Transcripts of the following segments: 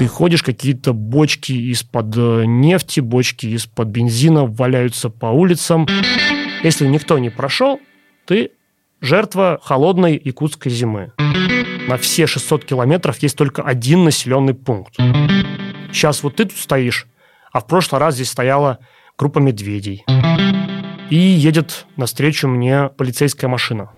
Ты ходишь, какие-то бочки из-под э, нефти, бочки из-под бензина валяются по улицам. Если никто не прошел, ты жертва холодной якутской зимы. На все 600 километров есть только один населенный пункт. Сейчас вот ты тут стоишь, а в прошлый раз здесь стояла группа медведей. И едет навстречу мне полицейская машина.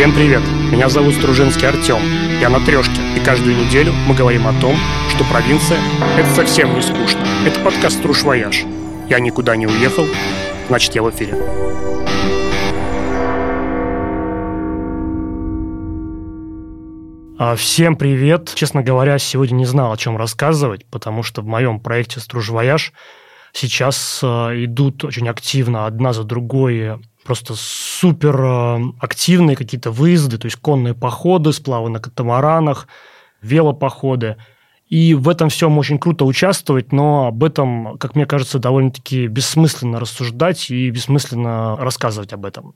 Всем привет! Меня зовут Стружинский Артем. Я на трешке, и каждую неделю мы говорим о том, что провинция – это совсем не скучно. Это подкаст «Струж Вояж». Я никуда не уехал, значит, я в эфире. А, всем привет! Честно говоря, сегодня не знал, о чем рассказывать, потому что в моем проекте «Струж Вояж» сейчас а, идут очень активно одна за другой просто супер а, активные какие-то выезды, то есть конные походы, сплавы на катамаранах, велопоходы. И в этом всем очень круто участвовать, но об этом, как мне кажется, довольно-таки бессмысленно рассуждать и бессмысленно рассказывать об этом.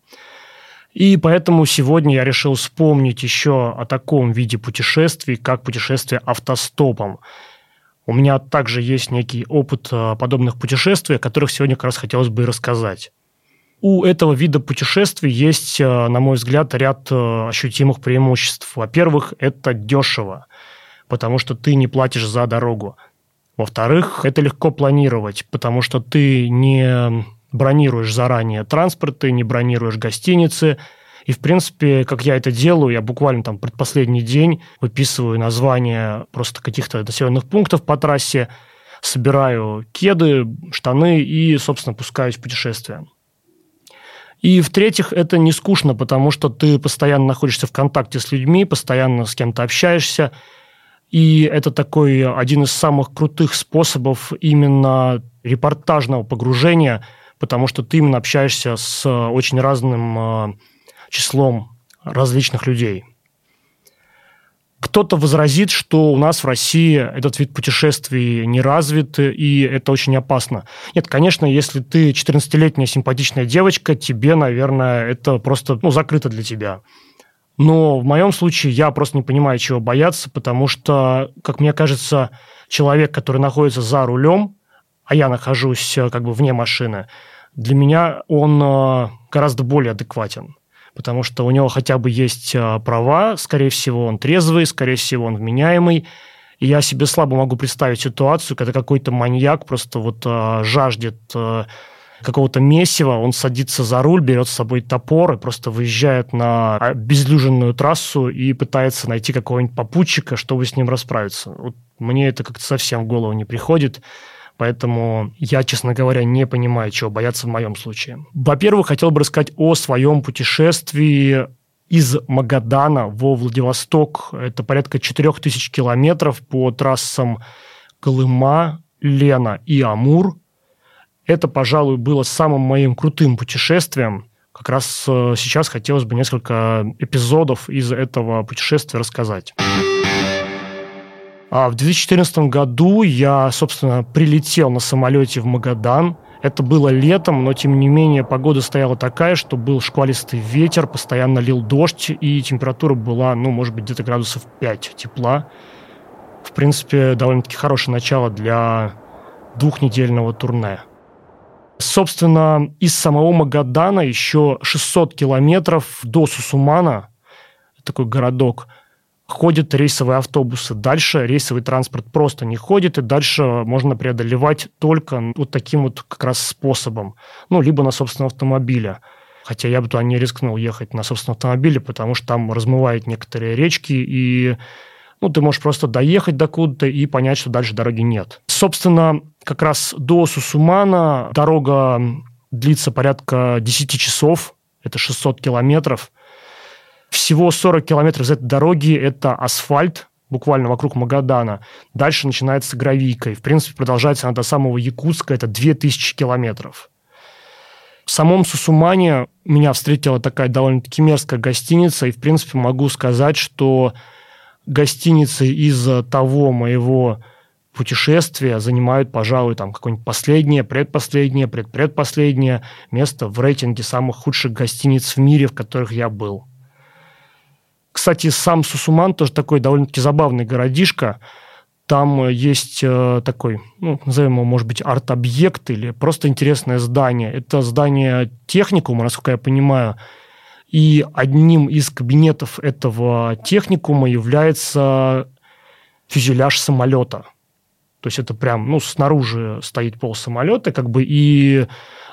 И поэтому сегодня я решил вспомнить еще о таком виде путешествий, как путешествие автостопом. У меня также есть некий опыт э, подобных путешествий, о которых сегодня как раз хотелось бы и рассказать. У этого вида путешествий есть, э, на мой взгляд, ряд э, ощутимых преимуществ. Во-первых, это дешево, потому что ты не платишь за дорогу. Во-вторых, это легко планировать, потому что ты не бронируешь заранее транспорт, ты не бронируешь гостиницы. И, в принципе, как я это делаю, я буквально там предпоследний день выписываю названия просто каких-то населенных пунктов по трассе, собираю кеды, штаны и, собственно, пускаюсь в путешествие. И, в-третьих, это не скучно, потому что ты постоянно находишься в контакте с людьми, постоянно с кем-то общаешься, и это такой один из самых крутых способов именно репортажного погружения – потому что ты именно общаешься с очень разным э, числом различных людей. Кто-то возразит, что у нас в России этот вид путешествий не развит, и это очень опасно. Нет, конечно, если ты 14-летняя симпатичная девочка, тебе, наверное, это просто ну, закрыто для тебя. Но в моем случае я просто не понимаю, чего бояться, потому что, как мне кажется, человек, который находится за рулем, а я нахожусь э, как бы вне машины, для меня он э, гораздо более адекватен потому что у него хотя бы есть э, права, скорее всего, он трезвый, скорее всего, он вменяемый. И я себе слабо могу представить ситуацию, когда какой-то маньяк просто вот э, жаждет какого-то месива, он садится за руль, берет с собой топор и просто выезжает на безлюженную трассу и пытается найти какого-нибудь попутчика, чтобы с ним расправиться. Вот мне это как-то совсем в голову не приходит. Поэтому я, честно говоря, не понимаю, чего бояться в моем случае. Во-первых, хотел бы рассказать о своем путешествии из Магадана во Владивосток. Это порядка 4000 километров по трассам Колыма, Лена и Амур. Это, пожалуй, было самым моим крутым путешествием. Как раз э, сейчас хотелось бы несколько эпизодов из этого путешествия рассказать. А в 2014 году я, собственно, прилетел на самолете в Магадан. Это было летом, но, тем не менее, погода стояла такая, что был шквалистый ветер, постоянно лил дождь, и температура была, ну, может быть, где-то градусов 5 тепла. В принципе, довольно-таки хорошее начало для двухнедельного турне. Собственно, из самого Магадана еще 600 километров до Сусумана, такой городок – ходят рейсовые автобусы. Дальше рейсовый транспорт просто не ходит, и дальше можно преодолевать только вот таким вот как раз способом. Ну, либо на собственном автомобиле. Хотя я бы туда не рискнул ехать на собственном автомобиле, потому что там размывают некоторые речки, и ну, ты можешь просто доехать до куда-то и понять, что дальше дороги нет. Собственно, как раз до Сусумана дорога длится порядка 10 часов, это 600 километров – всего 40 километров из этой дороги – это асфальт, буквально вокруг Магадана. Дальше начинается гравийка. И, в принципе, продолжается она до самого Якутска. Это 2000 километров. В самом Сусумане меня встретила такая довольно-таки мерзкая гостиница. И, в принципе, могу сказать, что гостиницы из того моего путешествия занимают, пожалуй, там какое-нибудь последнее, предпоследнее, предпредпоследнее место в рейтинге самых худших гостиниц в мире, в которых я был. Кстати, сам Сусуман тоже такой довольно-таки забавный городишко. Там есть э, такой, ну, назовем его, может быть, арт-объект или просто интересное здание. Это здание техникума, насколько я понимаю. И одним из кабинетов этого техникума является фюзеляж самолета. То есть это прям, ну, снаружи стоит пол самолета, как бы, и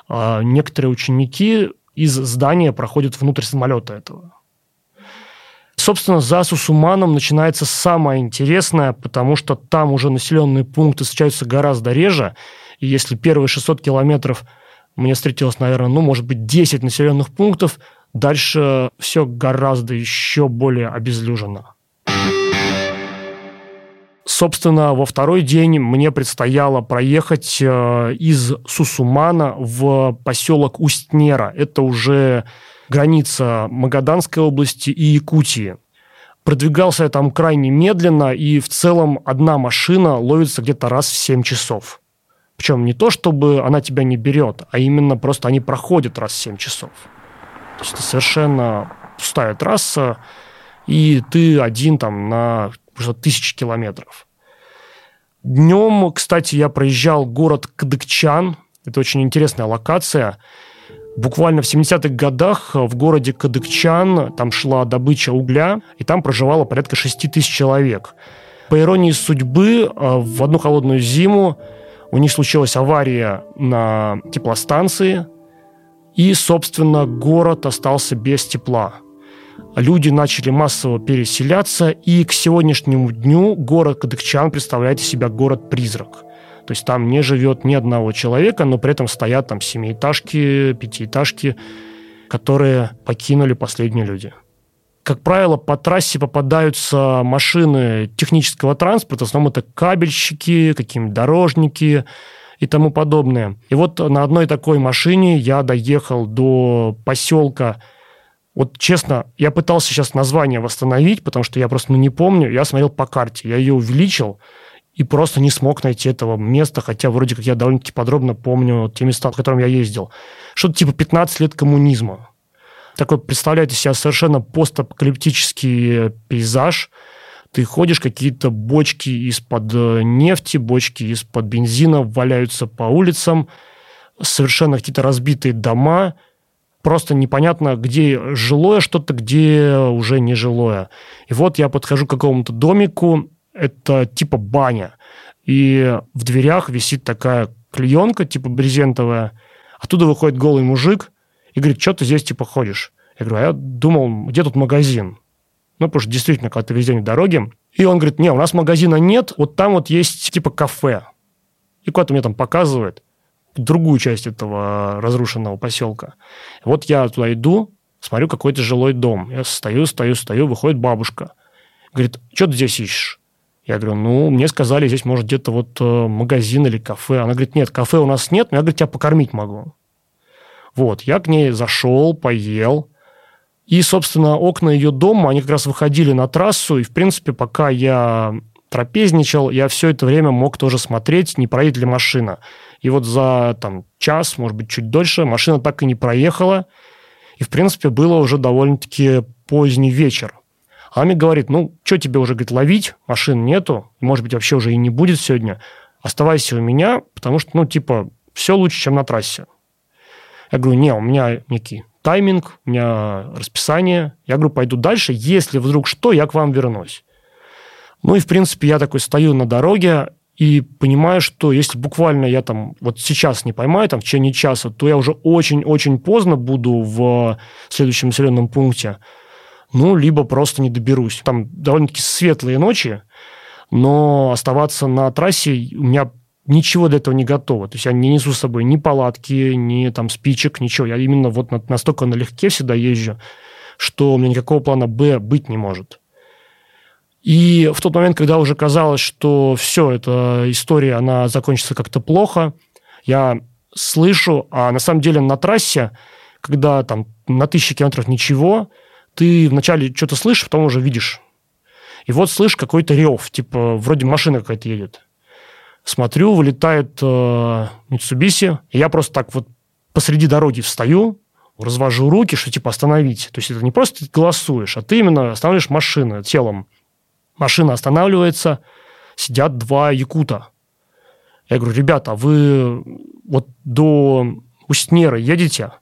э, некоторые ученики из здания проходят внутрь самолета этого. Собственно, за Сусуманом начинается самое интересное, потому что там уже населенные пункты встречаются гораздо реже. И если первые 600 километров мне встретилось, наверное, ну, может быть, 10 населенных пунктов, дальше все гораздо еще более обезлюжено. Собственно, во второй день мне предстояло проехать э, из Сусумана в поселок Устнера. Это уже граница Магаданской области и Якутии. Продвигался я там крайне медленно, и в целом одна машина ловится где-то раз в 7 часов. Причем не то, чтобы она тебя не берет, а именно просто они проходят раз в 7 часов. То есть это совершенно пустая трасса, и ты один там на уже тысячи километров. Днем, кстати, я проезжал город Кадыкчан. Это очень интересная локация. Буквально в 70-х годах в городе Кадыкчан там шла добыча угля, и там проживало порядка 6 тысяч человек. По иронии судьбы, э, в одну холодную зиму у них случилась авария на теплостанции, и, собственно, город остался без тепла люди начали массово переселяться, и к сегодняшнему дню город Кадыкчан представляет из себя город-призрак. То есть там не живет ни одного человека, но при этом стоят там семиэтажки, пятиэтажки, которые покинули последние люди. Как правило, по трассе попадаются машины технического транспорта, в основном это кабельщики, какие-нибудь дорожники и тому подобное. И вот на одной такой машине я доехал до поселка вот честно, я пытался сейчас название восстановить, потому что я просто ну, не помню. Я смотрел по карте, я ее увеличил и просто не смог найти этого места, хотя вроде как я довольно-таки подробно помню те места, по которым я ездил. Что-то типа 15 лет коммунизма. Такой, представляете себе совершенно постапокалиптический пейзаж. Ты ходишь, какие-то бочки из-под э, нефти, бочки из-под бензина валяются по улицам, совершенно какие-то разбитые дома – просто непонятно, где жилое что-то, где уже не жилое. И вот я подхожу к какому-то домику, это типа баня, и в дверях висит такая клеенка, типа брезентовая, оттуда выходит голый мужик и говорит, что ты здесь типа ходишь? Я говорю, а я думал, где тут магазин? Ну, потому что действительно, когда ты весь день в дороге. И он говорит, не, у нас магазина нет, вот там вот есть типа кафе. И куда-то мне там показывает другую часть этого разрушенного поселка. Вот я туда иду, смотрю какой-то жилой дом. Я стою, стою, стою, выходит бабушка. Говорит, что ты здесь ищешь? Я говорю, ну, мне сказали, здесь может где-то вот э, магазин или кафе. Она говорит, нет, кафе у нас нет, но я, говорит, тебя покормить могу. Вот, я к ней зашел, поел. И, собственно, окна ее дома, они как раз выходили на трассу. И, в принципе, пока я трапезничал, я все это время мог тоже смотреть, не проедет ли машина. И вот за там, час, может быть, чуть дольше, машина так и не проехала. И, в принципе, было уже довольно-таки поздний вечер. Мне говорит, ну, что тебе уже, говорит, ловить? Машин нету. Может быть, вообще уже и не будет сегодня. Оставайся у меня, потому что, ну, типа, все лучше, чем на трассе. Я говорю, не, у меня некий тайминг, у меня расписание. Я говорю, пойду дальше. Если вдруг что, я к вам вернусь. Ну и, в принципе, я такой стою на дороге, и понимаю, что если буквально я там вот сейчас не поймаю, там в течение часа, то я уже очень-очень поздно буду в следующем населенном пункте, ну, либо просто не доберусь. Там довольно-таки светлые ночи, но оставаться на трассе у меня ничего для этого не готово. То есть я не несу с собой ни палатки, ни там спичек, ничего. Я именно вот настолько налегке всегда езжу, что у меня никакого плана «Б» быть не может. И в тот момент, когда уже казалось, что все, эта история, она закончится как-то плохо, я слышу, а на самом деле на трассе, когда там на тысячи километров ничего, ты вначале что-то слышишь, потом уже видишь. И вот слышишь какой-то рев, типа вроде машина какая-то едет. Смотрю, вылетает э, Mitsubishi, и я просто так вот посреди дороги встаю, развожу руки, что типа остановить. То есть это не просто ты голосуешь, а ты именно останавливаешь машину телом. Машина останавливается, сидят два якута. Я говорю, ребята, а вы вот до Устнеры едете?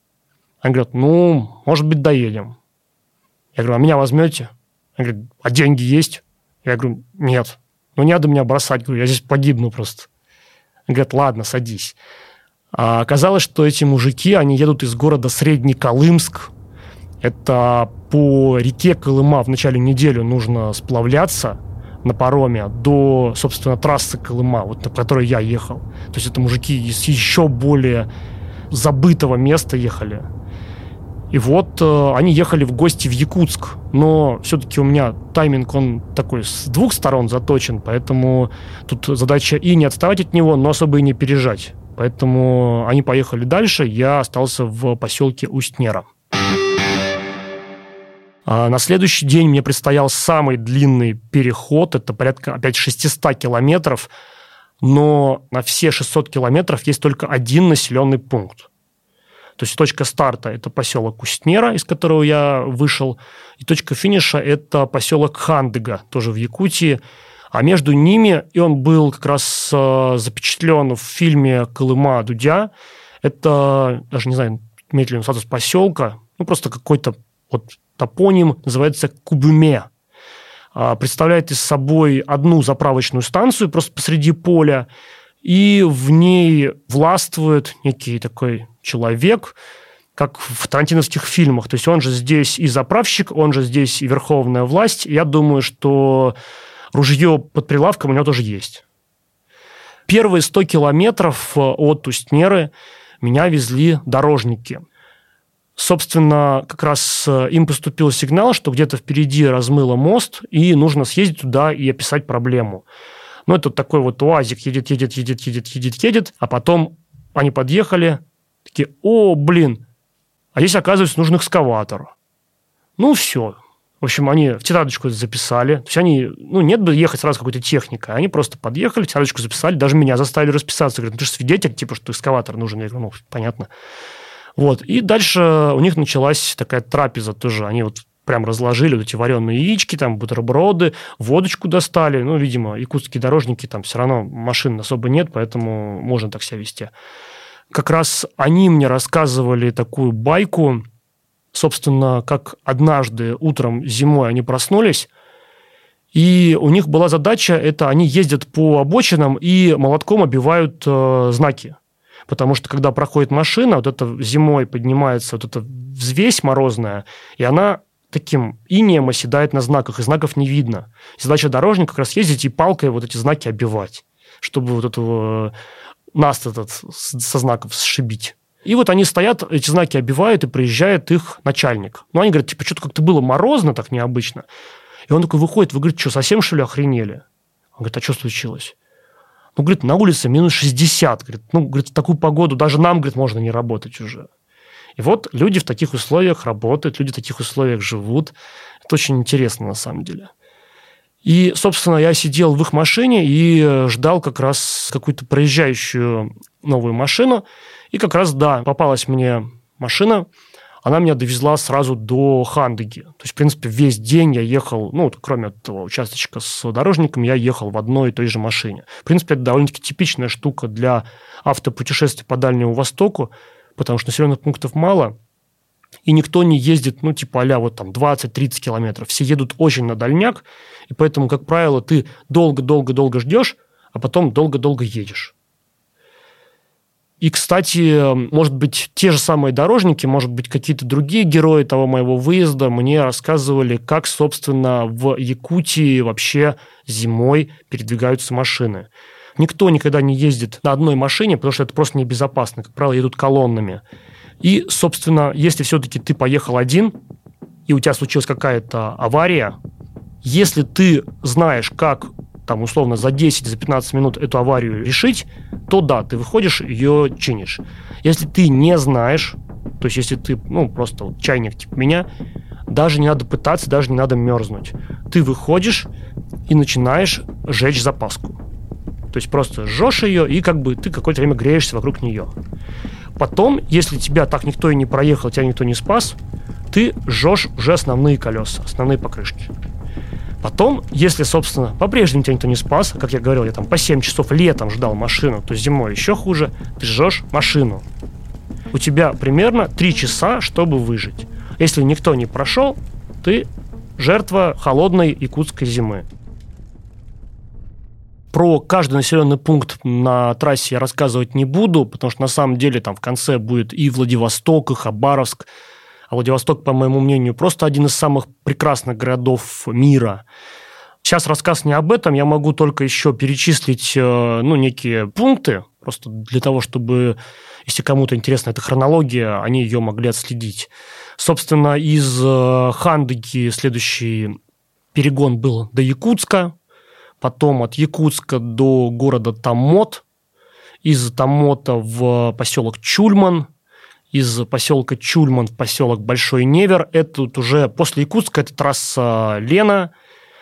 Они говорят, ну, может быть, доедем. Я говорю, а меня возьмете? Они говорят, а деньги есть? Я говорю, нет. Ну, не надо меня бросать. Говорю, я здесь погибну просто. Они говорят, ладно, садись. А оказалось, что эти мужики, они едут из города Средний Колымск. Это по реке Колыма в начале недели нужно сплавляться на пароме до, собственно, трассы Колыма, вот на которой я ехал. То есть это мужики из еще более забытого места ехали. И вот э, они ехали в гости в Якутск, но все-таки у меня тайминг, он такой с двух сторон заточен, поэтому тут задача и не отставать от него, но особо и не пережать. Поэтому они поехали дальше, я остался в поселке Устнера. А на следующий день мне предстоял самый длинный переход, это порядка опять 600 километров, но на все 600 километров есть только один населенный пункт. То есть точка старта – это поселок Кустнера, из которого я вышел, и точка финиша – это поселок Хандыга, тоже в Якутии. А между ними, и он был как раз э, запечатлен в фильме «Колыма Дудя», это, даже не знаю, имеет ли статус поселка, ну, просто какой-то вот топоним, называется Кубуме. А, представляет из собой одну заправочную станцию просто посреди поля, и в ней властвует некий такой человек, как в тарантиновских фильмах. То есть он же здесь и заправщик, он же здесь и верховная власть. Я думаю, что ружье под прилавком у него тоже есть. Первые 100 километров э, от Устнеры меня везли дорожники. Собственно, как раз э, им поступил сигнал, что где-то впереди размыло мост, и нужно съездить туда и описать проблему. Ну, это такой вот уазик едет, едет, едет, едет, едет, едет, а потом они подъехали, Такие, о, блин, а здесь, оказывается, нужен экскаватор. Ну, все. В общем, они в тетрадочку записали. То есть они, ну, нет бы ехать сразу какой-то техникой. Они просто подъехали, тетрадочку записали, даже меня заставили расписаться. Говорят, ну, ты же свидетель, типа, что экскаватор нужен. Я говорю, ну, понятно. Вот. И дальше у них началась такая трапеза тоже. Они вот прям разложили вот эти вареные яички, там бутерброды, водочку достали. Ну, видимо, якутские дорожники, там все равно машин особо нет, поэтому можно так себя вести как раз они мне рассказывали такую байку, собственно, как однажды утром зимой они проснулись, и у них была задача, это они ездят по обочинам и молотком обивают э, знаки. Потому что когда проходит машина, вот это зимой поднимается вот эта взвесь морозная, и она таким инеем оседает на знаках, и знаков не видно. Задача дорожника как раз ездить и палкой вот эти знаки обивать, чтобы вот этого наст этот со знаков сшибить. И вот они стоят, эти знаки обивают, и приезжает их начальник. Ну, они говорят, типа, что-то как-то было морозно так необычно. И он такой выходит, вы, говорит, что, совсем, что ли, охренели? Он говорит, а что случилось? Ну, говорит, на улице минус 60. Говорит, ну, говорит, в такую погоду даже нам, говорит, можно не работать уже. И вот люди в таких условиях работают, люди в таких условиях живут. Это очень интересно на самом деле. И, собственно, я сидел в их машине и э, ждал как раз какую-то проезжающую новую машину. И как раз, да, попалась мне машина, она меня довезла сразу до Хандыги. То есть, в принципе, весь день я ехал, ну, вот, кроме этого участочка с дорожником, я ехал в одной и той же машине. В принципе, это довольно-таки типичная штука для автопутешествий по Дальнему Востоку, потому что населенных пунктов мало – и никто не ездит, ну, типа а вот там 20-30 километров. Все едут очень на дальняк, и поэтому, как правило, ты долго-долго-долго ждешь, а потом долго-долго едешь. И, кстати, может быть, те же самые дорожники, может быть, какие-то другие герои того моего выезда мне рассказывали, как, собственно, в Якутии вообще зимой передвигаются машины. Никто никогда не ездит на одной машине, потому что это просто небезопасно. Как правило, едут колоннами. И, собственно, если все-таки ты поехал один, и у тебя случилась какая-то авария, если ты знаешь, как там, условно, за 10, за 15 минут эту аварию решить, то да, ты выходишь, ее чинишь. Если ты не знаешь, то есть если ты, ну, просто вот чайник типа меня, даже не надо пытаться, даже не надо мерзнуть. Ты выходишь и начинаешь жечь запаску. То есть просто жжешь ее, и как бы ты какое-то время греешься вокруг нее. Потом, если тебя так никто и не проехал, тебя никто не спас, ты жжешь уже основные колеса, основные покрышки. Потом, если, собственно, по-прежнему тебя никто не спас, как я говорил, я там по 7 часов летом ждал машину, то зимой еще хуже, ты жжешь машину. У тебя примерно 3 часа, чтобы выжить. Если никто не прошел, ты жертва холодной якутской зимы. Про каждый населенный пункт на трассе я рассказывать не буду, потому что на самом деле там в конце будет и Владивосток, и Хабаровск. А Владивосток, по моему мнению, просто один из самых прекрасных городов мира. Сейчас рассказ не об этом, я могу только еще перечислить э, ну, некие пункты, просто для того, чтобы, если кому-то интересна эта хронология, они ее могли отследить. Собственно, из э, Хандыки следующий перегон был до Якутска, потом от Якутска до города Тамот, из Тамота в поселок Чульман, из поселка Чульман в поселок Большой Невер. Это вот уже после Якутска это трасса Лена,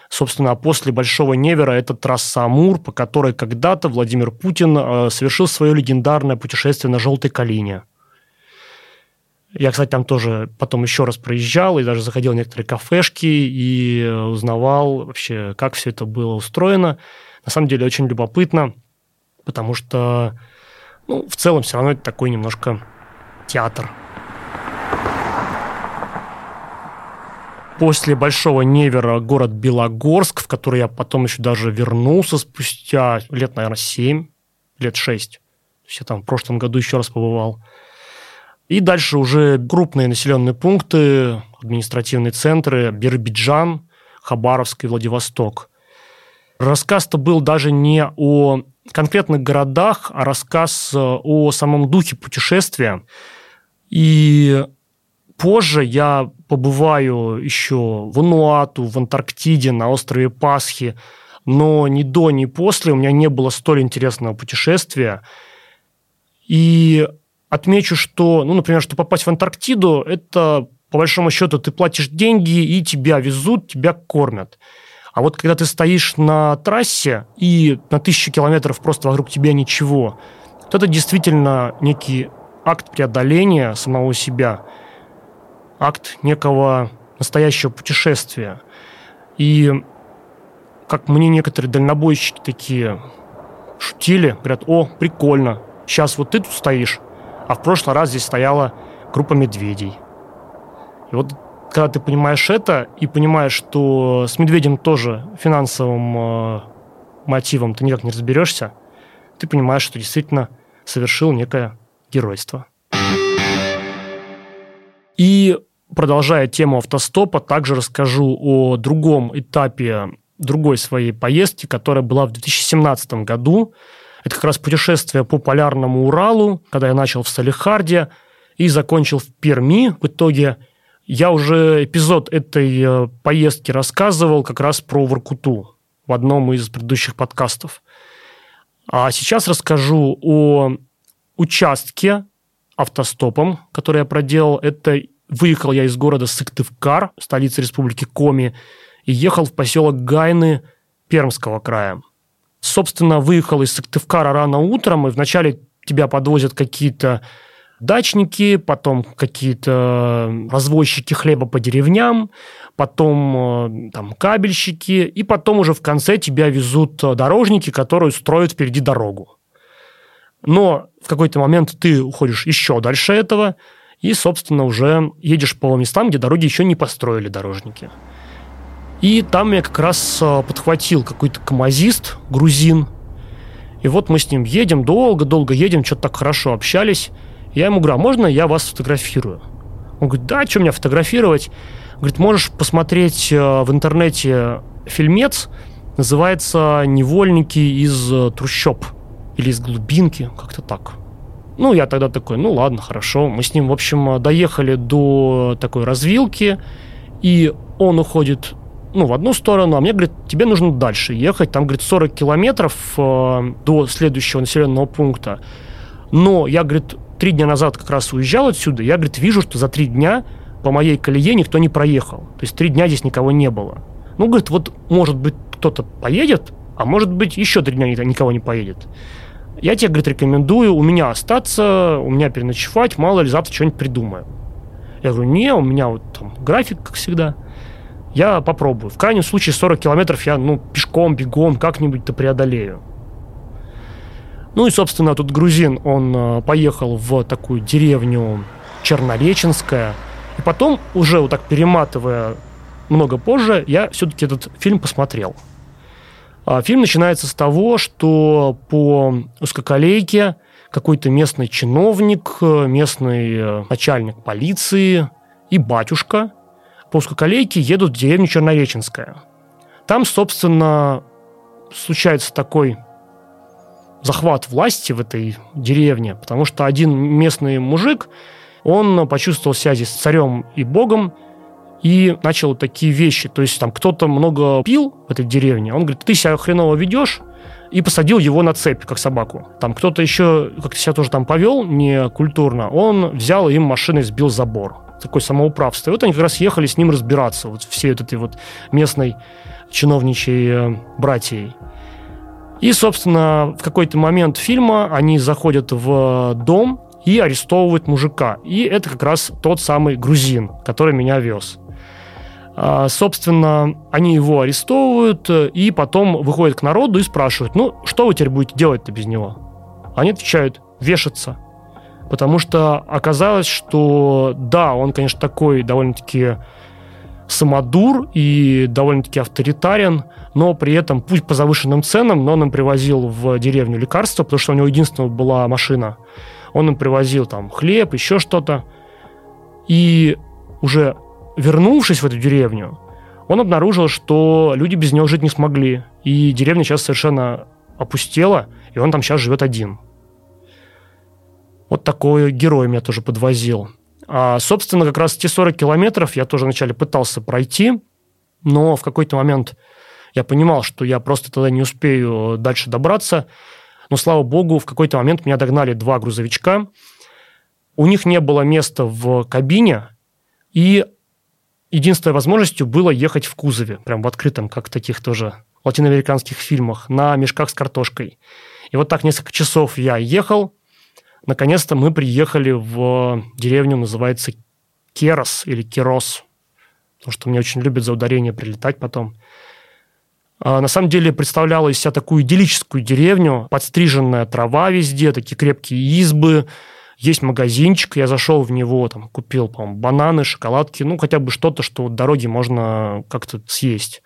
собственно, а после Большого Невера это трасса Амур, по которой когда-то Владимир Путин э, совершил свое легендарное путешествие на «Желтой калине». Я, кстати, там тоже потом еще раз проезжал и даже заходил в некоторые кафешки и узнавал вообще, как все это было устроено. На самом деле очень любопытно, потому что ну, в целом все равно это такой немножко театр. После Большого Невера город Белогорск, в который я потом еще даже вернулся спустя лет, наверное, 7, лет 6. То есть я там в прошлом году еще раз побывал. И дальше уже крупные населенные пункты, административные центры, Биробиджан, Хабаровск и Владивосток. Рассказ-то был даже не о конкретных городах, а рассказ э, о самом духе путешествия. И позже я побываю еще в Ануату, в Антарктиде, на острове Пасхи, но ни до, ни после у меня не было столь интересного путешествия. И Отмечу, что, ну, например, что попасть в Антарктиду, это, по большому счету, ты платишь деньги, и тебя везут, тебя кормят. А вот когда ты стоишь на трассе, и на тысячу километров просто вокруг тебя ничего, то это действительно некий акт преодоления самого себя, акт некого настоящего путешествия. И как мне некоторые дальнобойщики такие шутили, говорят, о, прикольно, сейчас вот ты тут стоишь, а в прошлый раз здесь стояла группа медведей. И вот когда ты понимаешь это и понимаешь, что с медведем тоже финансовым э, мотивом ты никак не разберешься, ты понимаешь, что действительно совершил некое геройство. И продолжая тему автостопа, также расскажу о другом этапе другой своей поездки, которая была в 2017 году. Это как раз путешествие по полярному Уралу, когда я начал в Салихарде и закончил в Перми. В итоге я уже эпизод этой э, поездки рассказывал как раз про Воркуту в одном из предыдущих подкастов. А сейчас расскажу о участке автостопом, который я проделал. Это выехал я из города Сыктывкар, столицы республики Коми, и ехал в поселок Гайны Пермского края. Собственно, выехал из Сыктывкара рано утром, и вначале тебя подвозят какие-то дачники, потом какие-то развозчики хлеба по деревням, потом э, там кабельщики, и потом уже в конце тебя везут дорожники, которые строят впереди дорогу. Но в какой-то момент ты уходишь еще дальше этого, и, собственно, уже едешь по местам, где дороги еще не построили дорожники. И там я как раз а, подхватил какой-то камазист, грузин. И вот мы с ним едем, долго-долго едем, что-то так хорошо общались. Я ему говорю, а можно я вас сфотографирую? Он говорит, да, что меня фотографировать? Говорит, можешь посмотреть а, в интернете фильмец, называется «Невольники из а, трущоб» или из глубинки, как-то так. Ну, я тогда такой, ну ладно, хорошо. Мы с ним, в общем, доехали до такой развилки, и он уходит ну, в одну сторону, а мне, говорит, тебе нужно дальше ехать, там, говорит, 40 километров э, до следующего населенного пункта. Но я, говорит, три дня назад как раз уезжал отсюда, я, говорит, вижу, что за три дня по моей колее никто не проехал. То есть три дня здесь никого не было. Ну, говорит, вот, может быть, кто-то поедет, а может быть, еще три дня никого не поедет. я тебе, говорит, рекомендую у меня остаться, у меня переночевать, мало ли завтра что-нибудь придумаю. Я говорю, не, у меня вот там график, как всегда. Я попробую. В крайнем случае 40 километров я, ну, пешком, бегом как-нибудь-то преодолею. Ну и, собственно, тут грузин, он э, поехал в такую деревню Чернореченская. И потом, уже вот так перематывая много позже, я все-таки этот фильм посмотрел. А фильм начинается с того, что по узкоколейке какой-то местный чиновник, местный э, начальник полиции и батюшка по узкоколейке едут в деревню Чернореченская. Там, собственно, случается такой захват власти в этой деревне, потому что один местный мужик, он почувствовал связи с царем и богом, и начал такие вещи. То есть там кто-то много пил в этой деревне, он говорит, ты себя хреново ведешь, и посадил его на цепь, как собаку. Там кто-то еще как-то себя тоже там повел не культурно, он взял им машиной сбил забор. Такое самоуправство. И вот они как раз ехали с ним разбираться, вот всей вот этой вот местной чиновничьей э, братьей. И, собственно, в какой-то момент фильма они заходят в дом и арестовывают мужика. И это как раз тот самый грузин, который меня вез. А, собственно, они его арестовывают э, и потом выходят к народу и спрашивают, ну, что вы теперь будете делать-то без него? Они отвечают, вешаться. Потому что оказалось, что да, он, конечно, такой довольно-таки самодур и довольно-таки авторитарен, но при этом, пусть по завышенным ценам, но он им привозил в деревню лекарства, потому что у него единственная была машина. Он им привозил там хлеб, еще что-то. И уже вернувшись в эту деревню, он обнаружил, что люди без него жить не смогли. И деревня сейчас совершенно опустела, и он там сейчас живет один. Вот такой герой меня тоже подвозил. А, собственно, как раз те 40 километров я тоже вначале пытался пройти, но в какой-то момент я понимал, что я просто тогда не успею дальше добраться. Но, слава богу, в какой-то момент меня догнали два грузовичка. У них не было места в кабине, и единственной возможностью было ехать в кузове, прям в открытом, как в таких тоже латиноамериканских фильмах, на мешках с картошкой. И вот так несколько часов я ехал. Наконец-то мы приехали в деревню, называется Керос или Керос, потому что мне очень любят за ударение прилетать потом. А на самом деле представляла из себя такую идиллическую деревню, подстриженная трава везде, такие крепкие избы, есть магазинчик, я зашел в него, там, купил, по бананы, шоколадки, ну, хотя бы что-то, что в дороге можно как-то съесть.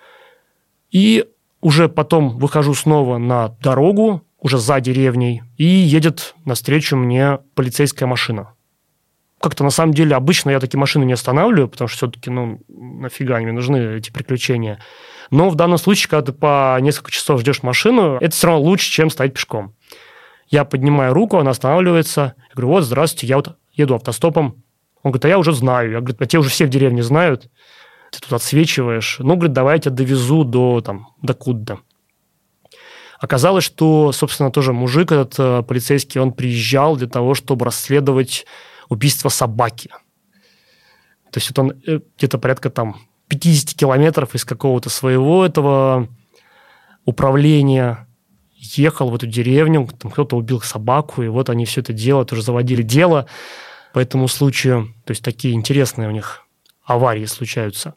И уже потом выхожу снова на дорогу, уже за деревней, и едет навстречу мне полицейская машина. Как-то на самом деле обычно я такие машины не останавливаю, потому что все-таки, ну, нафига мне нужны эти приключения. Но в данном случае, когда ты по несколько часов ждешь машину, это все равно лучше, чем стоять пешком. Я поднимаю руку, она останавливается. Я говорю, вот, здравствуйте, я вот еду автостопом. Он говорит, а я уже знаю. Я говорю, а те уже все в деревне знают. Ты тут отсвечиваешь. Ну, говорит, давай я тебя довезу до, там, до куда-то. Оказалось, что, собственно, тоже мужик этот э, полицейский, он приезжал для того, чтобы расследовать убийство собаки. То есть вот он э, где-то порядка там 50 километров из какого-то своего этого управления ехал в эту деревню, там кто-то убил собаку, и вот они все это дело, тоже заводили дело по этому случаю. То есть такие интересные у них аварии случаются.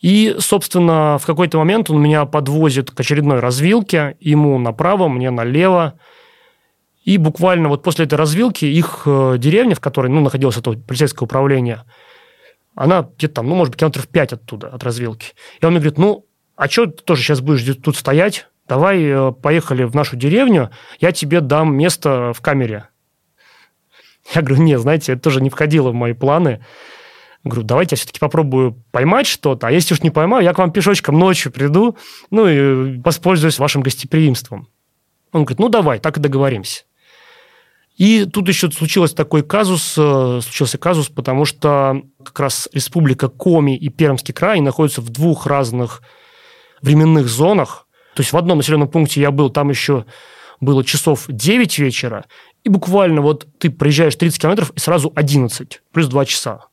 И, собственно, в какой-то момент он меня подвозит к очередной развилке, ему направо, мне налево. И буквально вот после этой развилки их э, деревня, в которой ну, находилось это полицейское управление, она где-то там, ну, может быть, километров 5 оттуда, от развилки. И он мне говорит, ну, а что ты тоже сейчас будешь тут стоять? Давай э, поехали в нашу деревню, я тебе дам место в камере. Я говорю, нет, знаете, это тоже не входило в мои планы. Говорю, давайте я все-таки попробую поймать что-то, а если уж не поймаю, я к вам пешочком ночью приду, ну и воспользуюсь вашим гостеприимством. Он говорит, ну давай, так и договоримся. И тут еще случилось такой казус, э, случился казус, потому что как раз республика Коми и Пермский край находятся в двух разных временных зонах. То есть в одном населенном пункте я был, там еще было часов 9 вечера, и буквально вот ты проезжаешь 30 километров, и сразу 11, плюс 2 часа.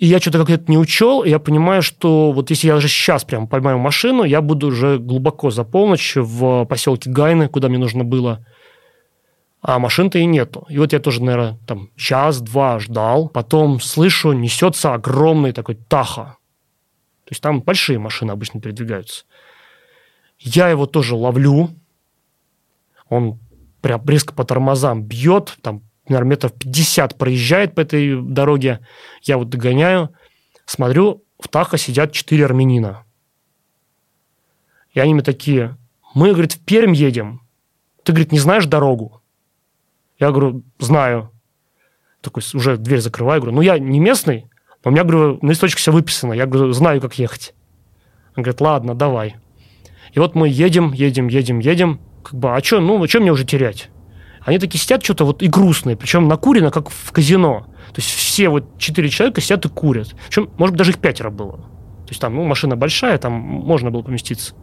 И я что-то как-то не учел, и я понимаю, что вот если я даже сейчас прям поймаю машину, я буду уже глубоко за полночь в поселке Гайны, куда мне нужно было. а машин-то и нету. И вот я тоже, наверное, там час-два ждал, потом слышу, несется огромный такой таха. То есть там большие машины обычно передвигаются. Я его тоже ловлю, он прям резко по тормозам бьет, там, наверное, метров 50 проезжает по этой дороге, я вот догоняю, смотрю, в Таха сидят четыре армянина. И они мне такие, мы, говорит, в Пермь едем, ты, говорит, не знаешь дорогу? Я говорю, знаю. Такой уже дверь закрываю, говорю, ну я не местный, но у меня, говорю, на листочке все выписано, я говорю, знаю, как ехать. Он говорит, ладно, давай. И вот мы едем, едем, едем, едем, как бы, а что, ну, а что мне уже терять? Они такие сидят что-то вот и грустные, причем накурено, как в казино. То есть все вот четыре человека сидят и курят. Причем, может быть, даже их пятеро было. То есть там, ну, машина большая, там можно было поместиться.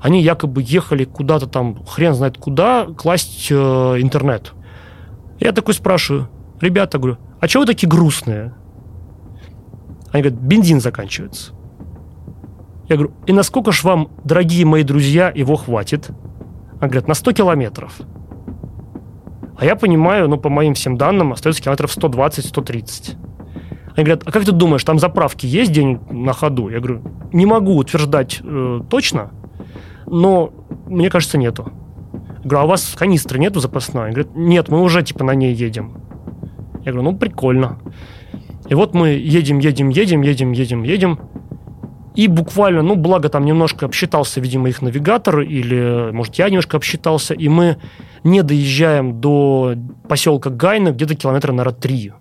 Они якобы ехали куда-то там, хрен знает куда, класть э, интернет. Я такой спрашиваю, ребята, говорю, а чего вы такие грустные? Они говорят, бензин заканчивается. Я говорю, и насколько ж вам, дорогие мои друзья, его хватит? Они говорят, на 100 километров. А я понимаю, ну, по моим всем данным, остается километров 120-130. Они говорят, а как ты думаешь, там заправки есть день на ходу? Я говорю, не могу утверждать э, точно, но мне кажется, нету. Я говорю, а у вас канистры нету запасной? Они говорят, нет, мы уже типа на ней едем. Я говорю, ну, прикольно. И вот мы едем, едем, едем, едем, едем, едем. И буквально, ну, благо там немножко обсчитался, видимо, их навигатор, или, может, я немножко обсчитался, и мы не доезжаем до поселка Гайна где-то километра, наверное, три.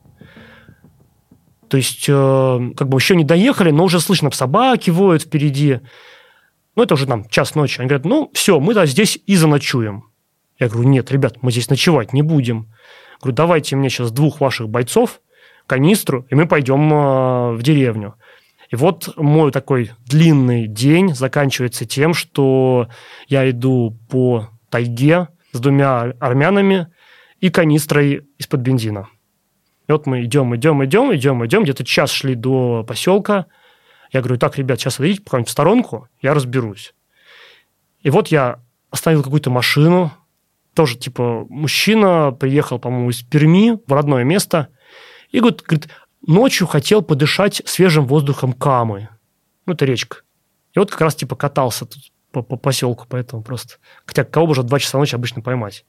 То есть, э, как бы еще не доехали, но уже слышно, собаки воют впереди. Ну, это уже там час ночи. Они говорят, ну, все, мы да, здесь и заночуем. Я говорю, нет, ребят, мы здесь ночевать не будем. Говорю, давайте мне сейчас двух ваших бойцов, канистру, и мы пойдем э, в деревню. И вот мой такой длинный день заканчивается тем, что я иду по тайге с двумя армянами и канистрой из-под бензина. И вот мы идем, идем, идем, идем, идем, где-то час шли до поселка. Я говорю, так, ребят, сейчас отойдите пока-нибудь в сторонку, я разберусь. И вот я остановил какую-то машину, тоже типа мужчина приехал, по-моему, из Перми в родное место, и говорит, говорит ночью хотел подышать свежим воздухом Камы. Ну, это речка. И вот как раз типа катался тут по, по поселку, поэтому просто... Хотя кого бы уже два часа ночи обычно поймать.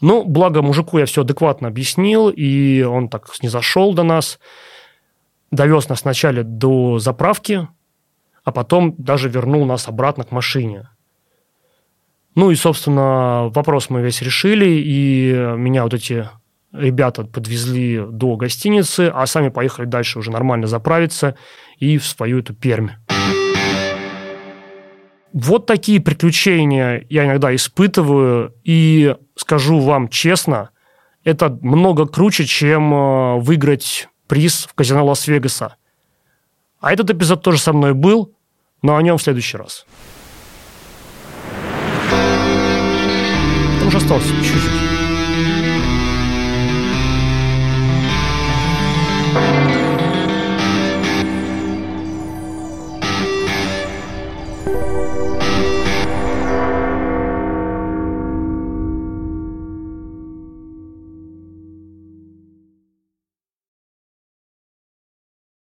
Ну, благо мужику я все адекватно объяснил, и он так не зашел до нас, довез нас вначале до заправки, а потом даже вернул нас обратно к машине. Ну и, собственно, вопрос мы весь решили, и меня вот эти ребята подвезли до гостиницы, а сами поехали дальше уже нормально заправиться и в свою эту Пермь. Вот такие приключения я иногда испытываю, и скажу вам честно, это много круче, чем э, выиграть приз в казино Лас-Вегаса. А этот эпизод тоже со мной был, но о нем в следующий раз. Там уже осталось чуть-чуть.